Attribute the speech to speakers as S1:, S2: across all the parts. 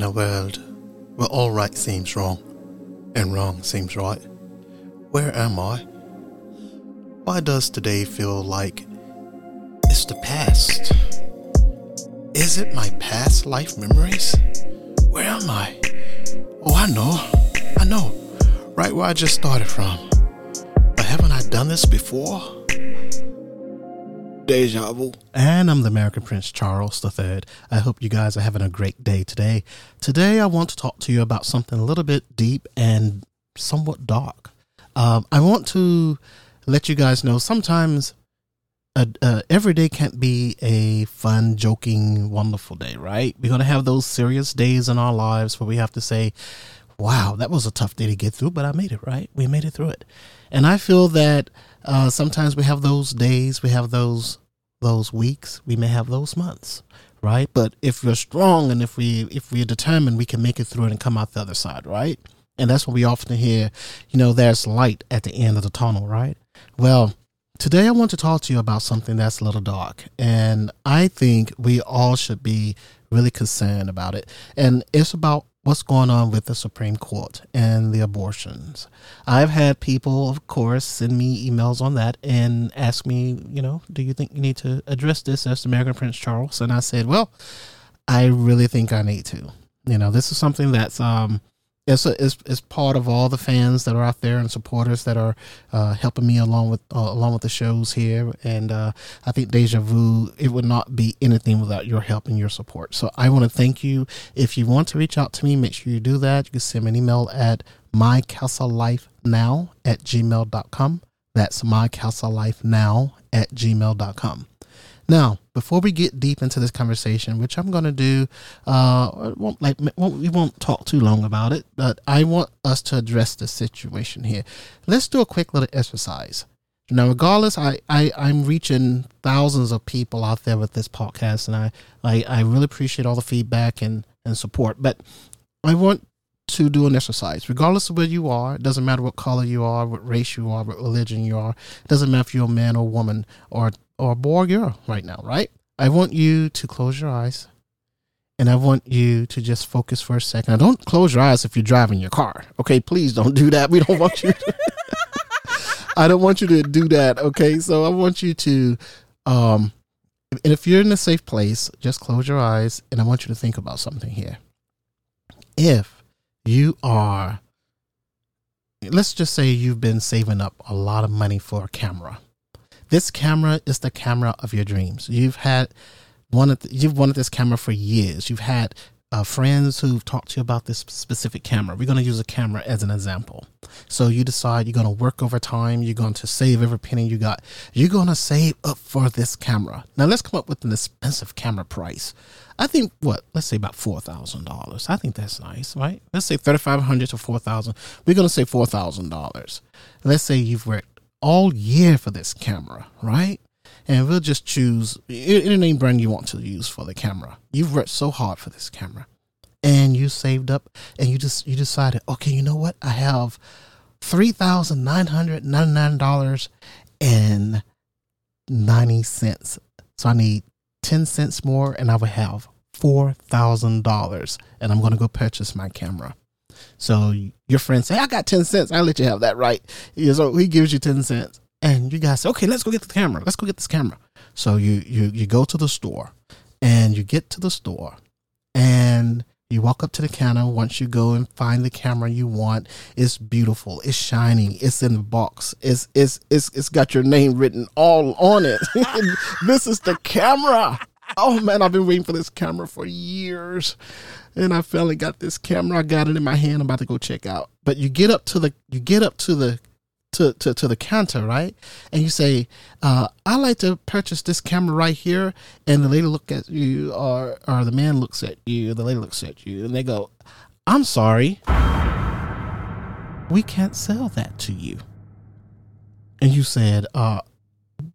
S1: In a world where all right seems wrong and wrong seems right, where am I? Why does today feel like it's the past? Is it my past life memories? Where am I? Oh, I know. I know. Right where I just started from. But haven't I done this before? Deja vu.
S2: And I'm the American Prince Charles III. I hope you guys are having a great day today. Today, I want to talk to you about something a little bit deep and somewhat dark. Um, I want to let you guys know sometimes every day can't be a fun, joking, wonderful day, right? We're going to have those serious days in our lives where we have to say, wow, that was a tough day to get through, but I made it, right? We made it through it. And I feel that uh, sometimes we have those days, we have those those weeks, we may have those months, right? But if we're strong and if we if we're determined, we can make it through it and come out the other side, right? And that's what we often hear, you know, there's light at the end of the tunnel, right? Well, today I want to talk to you about something that's a little dark, and I think we all should be really concerned about it. And it's about what's going on with the Supreme Court and the abortions. I've had people, of course, send me emails on that and ask me, you know, do you think you need to address this as the American Prince Charles? And I said, well, I really think I need to. You know, this is something that's um it's, a, it's, it's part of all the fans that are out there and supporters that are uh, helping me along with uh, along with the shows here. And uh, I think Deja Vu it would not be anything without your help and your support. So I want to thank you. If you want to reach out to me, make sure you do that. You can send me an email at mycastleLifeNow at gmail.com. That's mycastleLifeNow at gmail.com. Now, before we get deep into this conversation, which I'm going to do, uh, won't like won't, we won't talk too long about it, but I want us to address the situation here. Let's do a quick little exercise. Now, regardless, I, I I'm reaching thousands of people out there with this podcast, and I I, I really appreciate all the feedback and and support. But I want to do an exercise, regardless of where you are. It doesn't matter what color you are, what race you are, what religion you are. It doesn't matter if you're a man or woman or or boy or girl right now, right? I want you to close your eyes and I want you to just focus for a second. Now, don't close your eyes if you're driving your car. Okay, please don't do that. We don't want you to, I don't want you to do that. Okay, so I want you to, um, and if you're in a safe place, just close your eyes and I want you to think about something here. If you are, let's just say you've been saving up a lot of money for a camera this camera is the camera of your dreams. You've had wanted you've wanted this camera for years. You've had uh, friends who've talked to you about this specific camera. We're going to use a camera as an example. So you decide you're going to work over time. You're going to save every penny you got. You're going to save up for this camera. Now let's come up with an expensive camera price. I think what let's say about four thousand dollars. I think that's nice, right? Let's say thirty five hundred to four thousand. We're to say four thousand dollars. Let's say you've worked all year for this camera, right? And we'll just choose any name brand you want to use for the camera. You've worked so hard for this camera, and you saved up, and you just you decided, okay, you know what? I have three thousand nine hundred ninety nine dollars and ninety cents. So I need ten cents more, and I will have four thousand dollars, and I'm going to go purchase my camera. So your friend say, I got 10 cents. I'll let you have that, right? So he gives you 10 cents. And you guys say, okay, let's go get the camera. Let's go get this camera. So you you you go to the store and you get to the store and you walk up to the counter. Once you go and find the camera you want, it's beautiful. It's shiny. It's in the box. It's it's it's it's got your name written all on it. this is the camera. Oh man, I've been waiting for this camera for years and I finally got this camera. I got it in my hand. I'm about to go check out. But you get up to the you get up to the to, to, to the counter, right? And you say, uh, I like to purchase this camera right here. And the lady look at you or or the man looks at you, the lady looks at you, and they go, I'm sorry. We can't sell that to you. And you said, uh,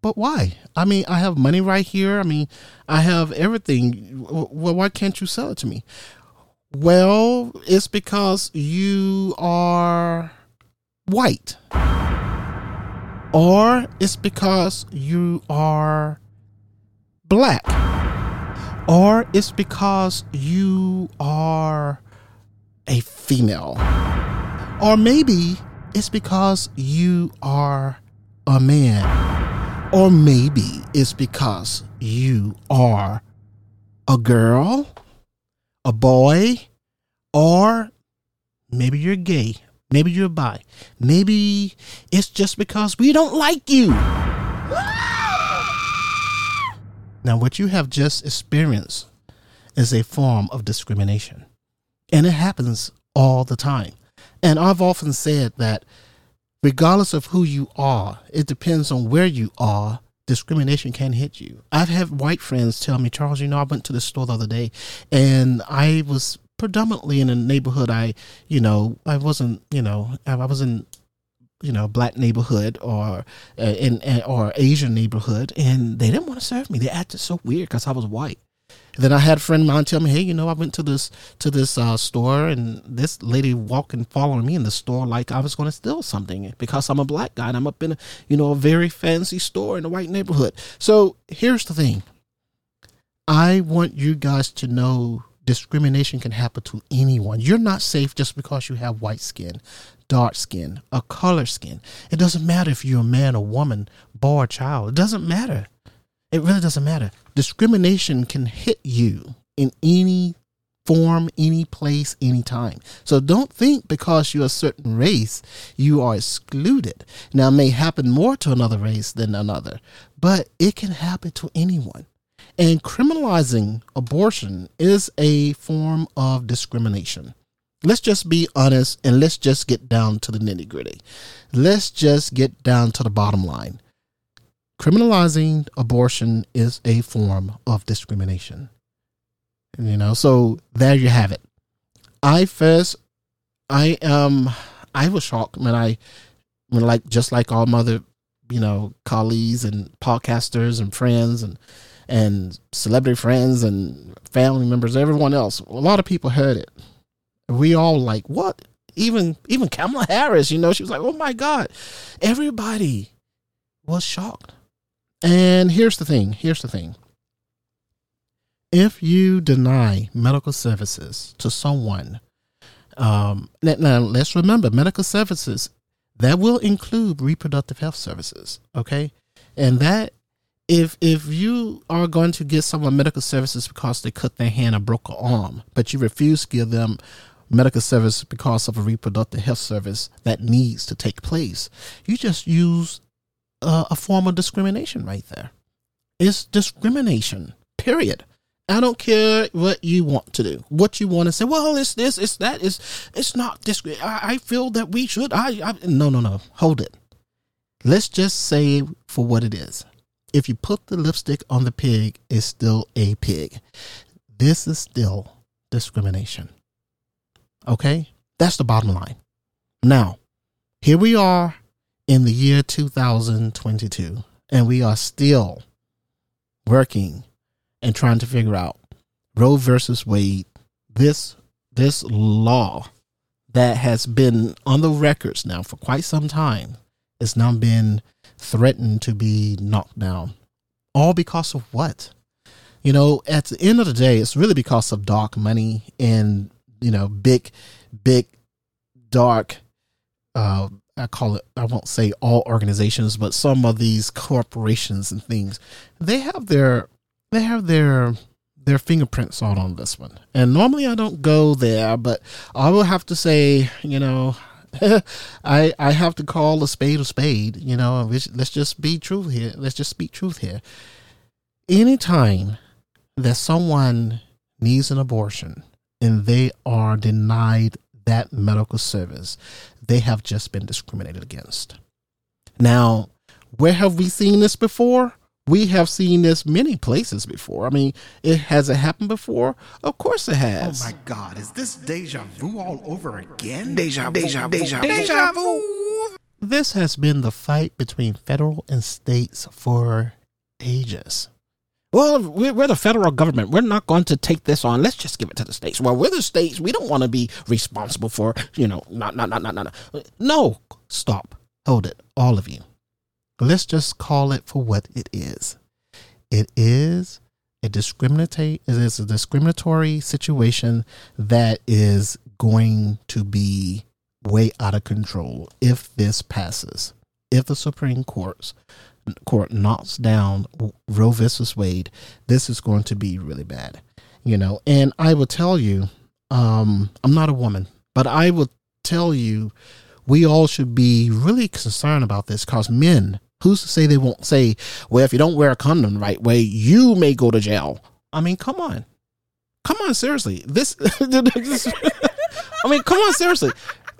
S2: but why? I mean, I have money right here. I mean, I have everything. Well, why can't you sell it to me? Well, it's because you are white. Or it's because you are black. or it's because you are a female, or maybe it's because you are a man, or maybe it's because you are a girl, a boy, or maybe you're gay, maybe you're bi, maybe it's just because we don't like you. Now, what you have just experienced is a form of discrimination, and it happens all the time. And I've often said that regardless of who you are, it depends on where you are. Discrimination can hit you. I've had white friends tell me, Charles, you know, I went to the store the other day and I was predominantly in a neighborhood I, you know, I wasn't, you know, I wasn't you know black neighborhood or uh, in, in or Asian neighborhood, and they didn't want to serve me. They acted so weird because I was white. And then I had a friend of mine tell me, "Hey, you know, I went to this to this uh, store, and this lady walking, following me in the store like I was going to steal something because I'm a black guy and I'm up in a you know a very fancy store in a white neighborhood." So here's the thing: I want you guys to know discrimination can happen to anyone. You're not safe just because you have white skin, dark skin, a color skin. It doesn't matter if you're a man or woman, boy or child. It doesn't matter. It really doesn't matter. Discrimination can hit you in any form, any place, any time. So don't think because you're a certain race, you are excluded. Now, it may happen more to another race than another, but it can happen to anyone. And criminalizing abortion is a form of discrimination. Let's just be honest and let's just get down to the nitty gritty. Let's just get down to the bottom line. Criminalizing abortion is a form of discrimination. You know, so there you have it. I first, I um, I was shocked when I, when like just like all my other, you know, colleagues and podcasters and friends and and celebrity friends and family members, everyone else. A lot of people heard it. We all like, what? Even even Kamala Harris, you know, she was like, oh my God. Everybody was shocked. And here's the thing. Here's the thing. If you deny medical services to someone, um, now let's remember medical services that will include reproductive health services. Okay, and that if if you are going to get someone medical services because they cut their hand or broke an arm, but you refuse to give them medical service because of a reproductive health service that needs to take place, you just use uh, a form of discrimination right there. It's discrimination. Period. I don't care what you want to do, what you want to say. Well, it's this, it's that. It's it's not this. I, I feel that we should. I, I no no no. Hold it. Let's just say for what it is if you put the lipstick on the pig, it's still a pig. This is still discrimination. Okay? That's the bottom line. Now, here we are in the year 2022, and we are still working and trying to figure out Roe versus Wade, this this law that has been on the records now for quite some time is now been threatened to be knocked down. All because of what? You know, at the end of the day, it's really because of dark money and, you know, big, big, dark, uh, I call it, I won't say all organizations, but some of these corporations and things, they have their, they have their, their fingerprints on on this one. And normally I don't go there, but I will have to say, you know, I I have to call a spade a spade. You know, let's just be truth here. Let's just speak truth here. Anytime that someone needs an abortion and they are denied that medical service, they have just been discriminated against. Now, where have we seen this before? We have seen this many places before. I mean, it has it happened before? Of course it oh has.
S1: Oh my God, is this deja vu all over again? Deja vu, deja vu, deja, deja vu.
S2: This has been the fight between federal and states for ages. Well, we're the federal government. We're not going to take this on. Let's just give it to the states. Well, we're the states. We don't want to be responsible for, you know, not, not, not, not, not. No, stop. Hold it, all of you let's just call it for what it is. It is a discriminatory it is a discriminatory situation that is going to be way out of control if this passes. If the Supreme Court's court knocks down Roe versus Wade, this is going to be really bad. You know, and I will tell you, um, I'm not a woman, but I will tell you, we all should be really concerned about this because men, who's to say they won't say, well, if you don't wear a condom the right way, you may go to jail. I mean, come on. Come on, seriously. This, this I mean, come on, seriously.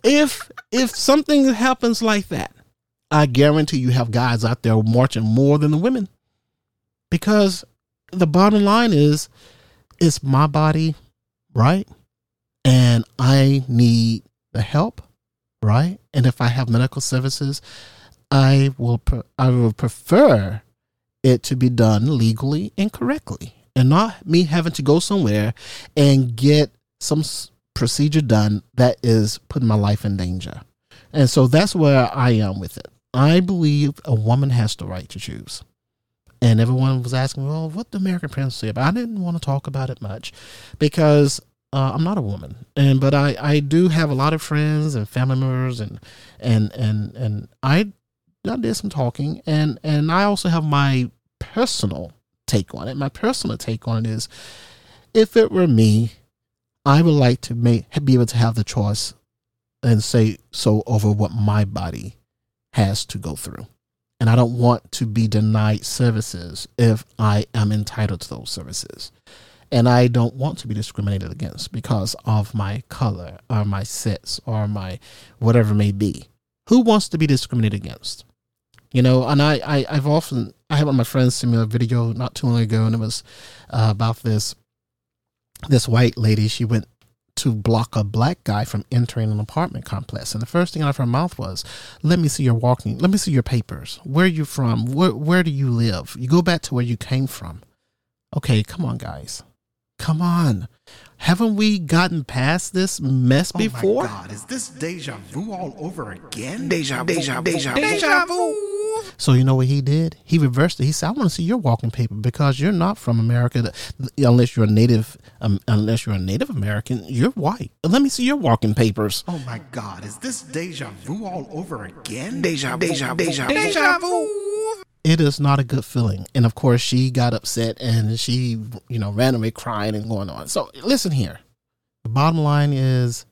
S2: If if something happens like that, I guarantee you have guys out there marching more than the women. Because the bottom line is it's my body, right? And I need the help, right? And if I have medical services, I will I will prefer it to be done legally and correctly, and not me having to go somewhere and get some procedure done that is putting my life in danger. And so that's where I am with it. I believe a woman has the right to choose. And everyone was asking, well, what the American Prince say about? I didn't want to talk about it much because uh, I'm not a woman, and but I, I do have a lot of friends and family members, and and and and I I did some talking, and and I also have my personal take on it. My personal take on it is, if it were me, I would like to make be able to have the choice and say so over what my body has to go through. And I don't want to be denied services if I am entitled to those services. And I don't want to be discriminated against because of my color or my sex or my whatever may be. Who wants to be discriminated against? You know, and I, I, I've often, I had one of my friends send me a video not too long ago, and it was uh, about this this white lady, she went to block a black guy from entering an apartment complex. And the first thing out of her mouth was, Let me see your walking, let me see your papers. Where are you from? Where, where do you live? You go back to where you came from. Okay, come on, guys. Come on. Haven't we gotten past this mess oh before?
S1: Oh my God, is this deja vu all over again? Deja, deja, deja, deja, deja vu.
S2: So you know what he did? He reversed it. He said, "I want to see your walking paper because you're not from America, unless you're a native. Um, unless you're a Native American, you're white. Let me see your walking papers."
S1: Oh my God! Is this deja vu all over again? Deja, deja, deja, deja vu.
S2: It is not a good feeling, and of course, she got upset and she, you know, ran away crying and going on. So listen here. The bottom line is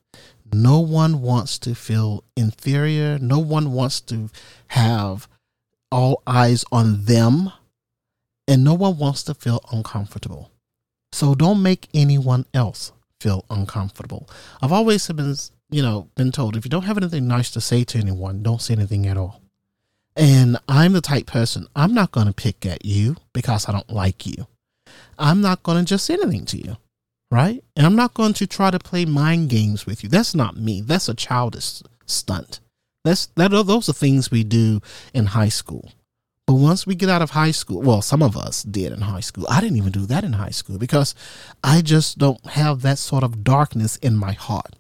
S2: no one wants to feel inferior. No one wants to have all eyes on them, and no one wants to feel uncomfortable. So don't make anyone else feel uncomfortable. I've always been, you know, been told if you don't have anything nice to say to anyone, don't say anything at all. And I'm the type person, I'm not going to pick at you because I don't like you. I'm not going to just say anything to you, right? And I'm not going to try to play mind games with you. That's not me. That's a childish stunt. That's that those are things we do in high school. But once we get out of high school, well, some of us did in high school. I didn't even do that in high school because I just don't have that sort of darkness in my heart.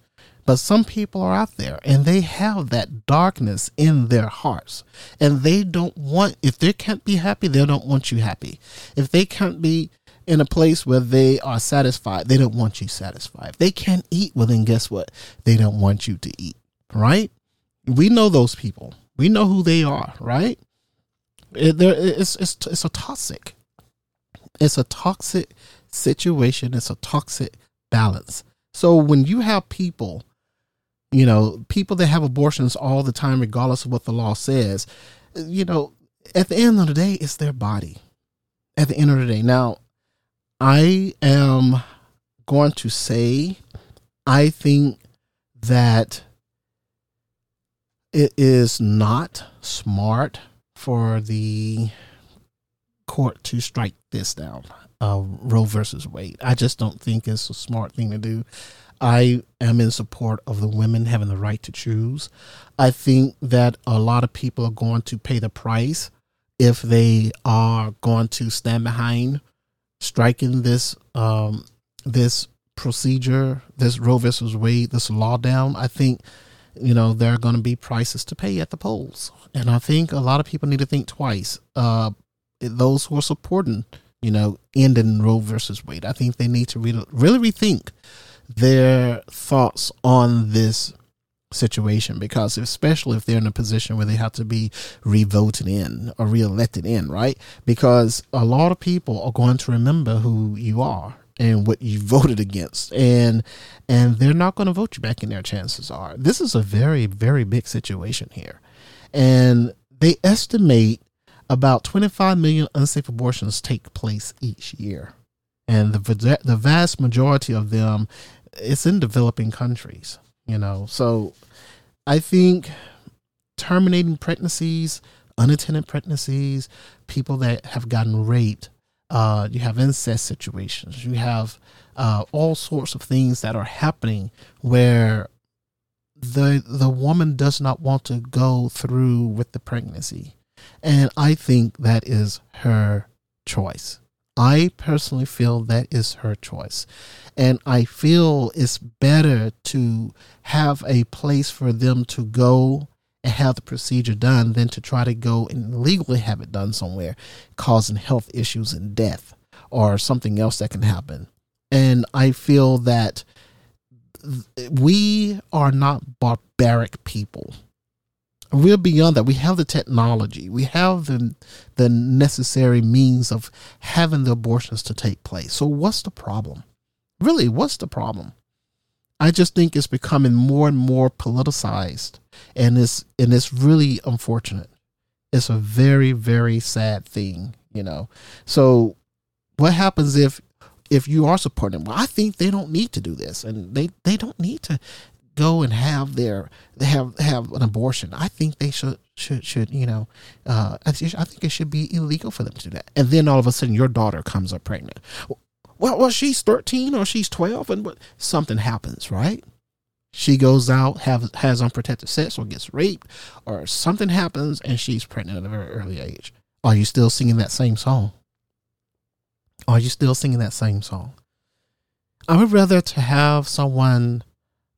S2: But some people are out there and they have that darkness in their hearts. And they don't want, if they can't be happy, they don't want you happy. If they can't be in a place where they are satisfied, they don't want you satisfied. If they can't eat, well, then guess what? They don't want you to eat, right? We know those people. We know who they are, right? It, it's it's it's a toxic. It's a toxic situation. It's a toxic balance. So when you have people, you know, people that have abortions all the time, regardless of what the law says, you know, at the end of the day, it's their body. At the end of the day, now, I am going to say, I think that it is not smart for the court to strike this down. Uh, Roe versus Wade. I just don't think it's a smart thing to do. I am in support of the women having the right to choose. I think that a lot of people are going to pay the price if they are going to stand behind striking this um, this procedure, this Roe versus Wade, this law down. I think you know, there are going to be prices to pay at the polls. And I think a lot of people need to think twice. Uh, those who are supporting you know, ending Roe versus Wade. I think they need to re- really rethink their thoughts on this situation because especially if they're in a position where they have to be revoted in or reelected in, right? Because a lot of people are going to remember who you are and what you voted against and and they're not going to vote you back in their chances are. This is a very very big situation here. And they estimate about 25 million unsafe abortions take place each year. And the the vast majority of them it's in developing countries, you know. So I think terminating pregnancies, unattended pregnancies, people that have gotten raped, uh, you have incest situations, you have uh, all sorts of things that are happening where the the woman does not want to go through with the pregnancy, and I think that is her choice. I personally feel that is her choice. And I feel it's better to have a place for them to go and have the procedure done than to try to go and legally have it done somewhere, causing health issues and death or something else that can happen. And I feel that we are not barbaric people we're beyond that. We have the technology. We have the the necessary means of having the abortions to take place. So what's the problem? Really, what's the problem? I just think it's becoming more and more politicized, and it's and it's really unfortunate. It's a very very sad thing, you know. So, what happens if if you are supporting Well, I think they don't need to do this, and they they don't need to go and have their have have an abortion. I think they should should should you know uh, I, think it should be illegal for them to do that. And then all of a sudden your daughter comes up pregnant. Well, well, she's thirteen or she's twelve, and what something happens, right? She goes out, have has unprotected sex, or gets raped, or something happens, and she's pregnant at a very early age. Are you still singing that same song? Are you still singing that same song? I would rather to have someone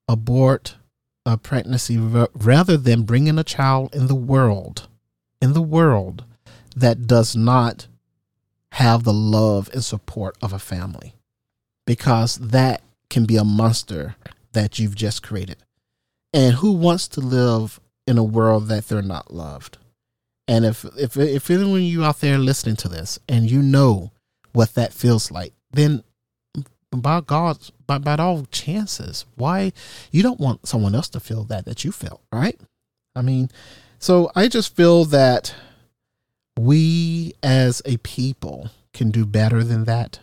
S2: abort a pregnancy rather than bringing a child in the world in the world that does not have the love and support of a family because that can be a monster that you've just created and who wants to live in a world that they're not loved and if if if anyone you out there listening to this and you know what that feels like then by God, by, by all chances, why you don't want someone else to feel that that you felt, right? I mean, so I just feel that we as a people can do better than that.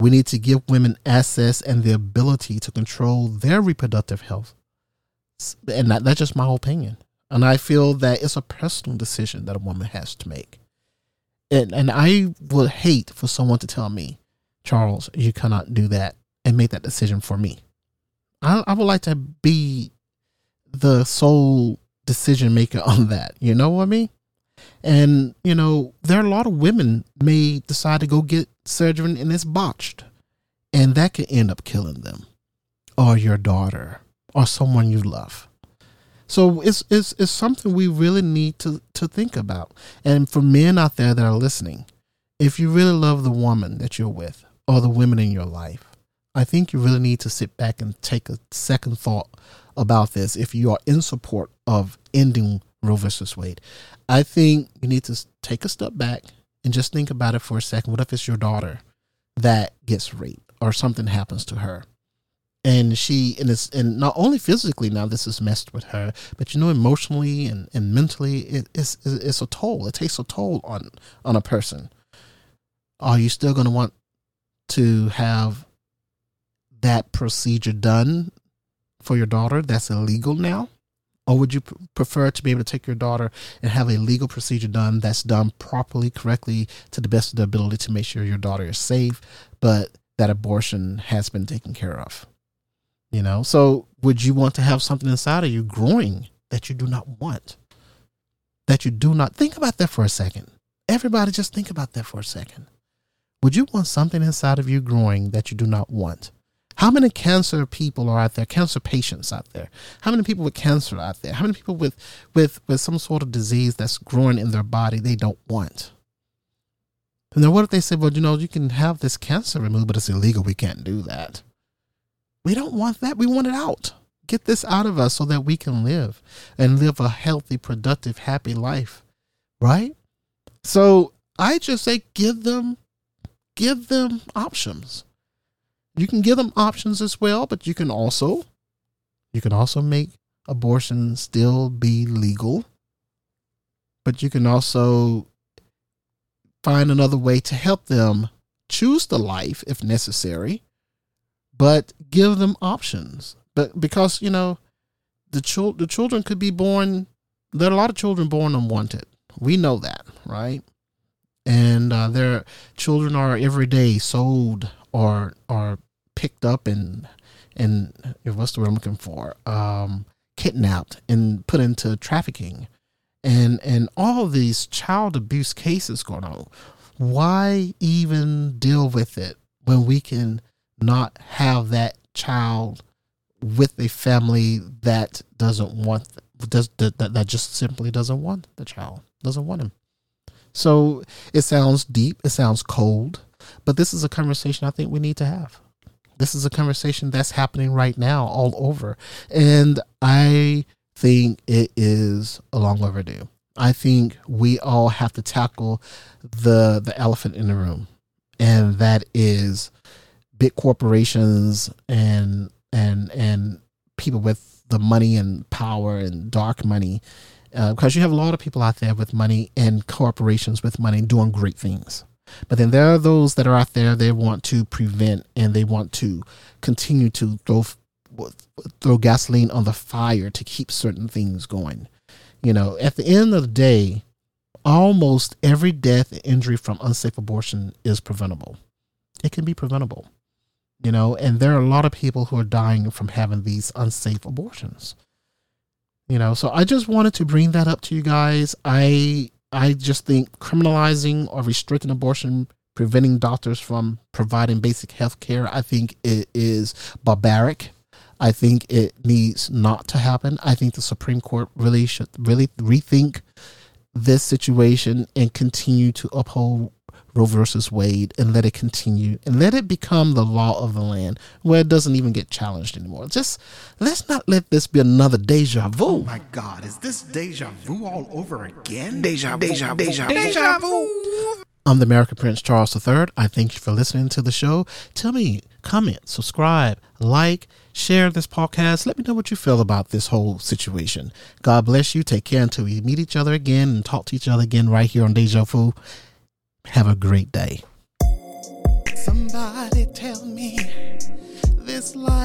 S2: We need to give women access and the ability to control their reproductive health. And that, that's just my opinion. And I feel that it's a personal decision that a woman has to make. And, and I would hate for someone to tell me, Charles, you cannot do that and make that decision for me. I, I would like to be the sole decision maker on that. You know what I mean? And, you know, there are a lot of women may decide to go get surgery and it's botched. And that could end up killing them or your daughter or someone you love. So it's, it's, it's something we really need to, to think about. And for men out there that are listening, if you really love the woman that you're with, or the women in your life. I think you really need to sit back and take a second thought about this if you are in support of ending Roe versus Wade. I think you need to take a step back and just think about it for a second. What if it's your daughter that gets raped or something happens to her? And she and it's and not only physically now this is messed with her, but you know emotionally and, and mentally it, it's it's a toll. It takes a toll on on a person. Are you still going to want to have that procedure done for your daughter that's illegal now? Or would you prefer to be able to take your daughter and have a legal procedure done that's done properly, correctly, to the best of their ability to make sure your daughter is safe, but that abortion has been taken care of? You know, so would you want to have something inside of you growing that you do not want? That you do not think about that for a second. Everybody just think about that for a second. Would you want something inside of you growing that you do not want? How many cancer people are out there? Cancer patients out there? How many people with cancer out there? How many people with with with some sort of disease that's growing in their body they don't want? And then what if they say, well, you know, you can have this cancer removed, but it's illegal. We can't do that. We don't want that. We want it out. Get this out of us so that we can live and live a healthy, productive, happy life. Right? So I just say give them give them options. You can give them options as well, but you can also you can also make abortion still be legal. But you can also find another way to help them choose the life if necessary, but give them options. But because, you know, the, chil- the children could be born, there are a lot of children born unwanted. We know that, right? And uh, their children are every day sold or are picked up and and what's the word I'm looking for? Um, kidnapped and put into trafficking and and all these child abuse cases going on why even deal with it when we can not have that child with a family that doesn't want does that, that just simply doesn't want the child doesn't want him so it sounds deep it sounds cold but this is a conversation i think we need to have. This is a conversation that's happening right now all over. And i think it is a long overdue. I think we all have to tackle the the elephant in the room, and that is big corporations and and and people with the money and power and dark money, uh, because you have a lot of people out there with money and corporations with money doing great things. But then there are those that are out there they want to prevent and they want to continue to throw throw gasoline on the fire to keep certain things going. You know, at the end of the day, almost every death and injury from unsafe abortion is preventable. It can be preventable. You know, and there are a lot of people who are dying from having these unsafe abortions. You know, so I just wanted to bring that up to you guys. I I just think criminalizing or restricting abortion, preventing doctors from providing basic health care, I think it is barbaric. I think it needs not to happen. I think the Supreme Court really should really rethink this situation and continue to uphold Roe versus Wade and let it continue and let it become the law of the land where it doesn't even get challenged anymore. Just let's not let this be another deja vu.
S1: Oh my God, is this deja vu all over again? Deja vu, deja, deja, deja vu.
S2: I'm the American Prince Charles III. I thank you for listening to the show. Tell me, comment, subscribe, like, share this podcast. Let me know what you feel about this whole situation. God bless you. Take care until we meet each other again and talk to each other again right here on Deja Vu. Have a great day. Somebody tell me this life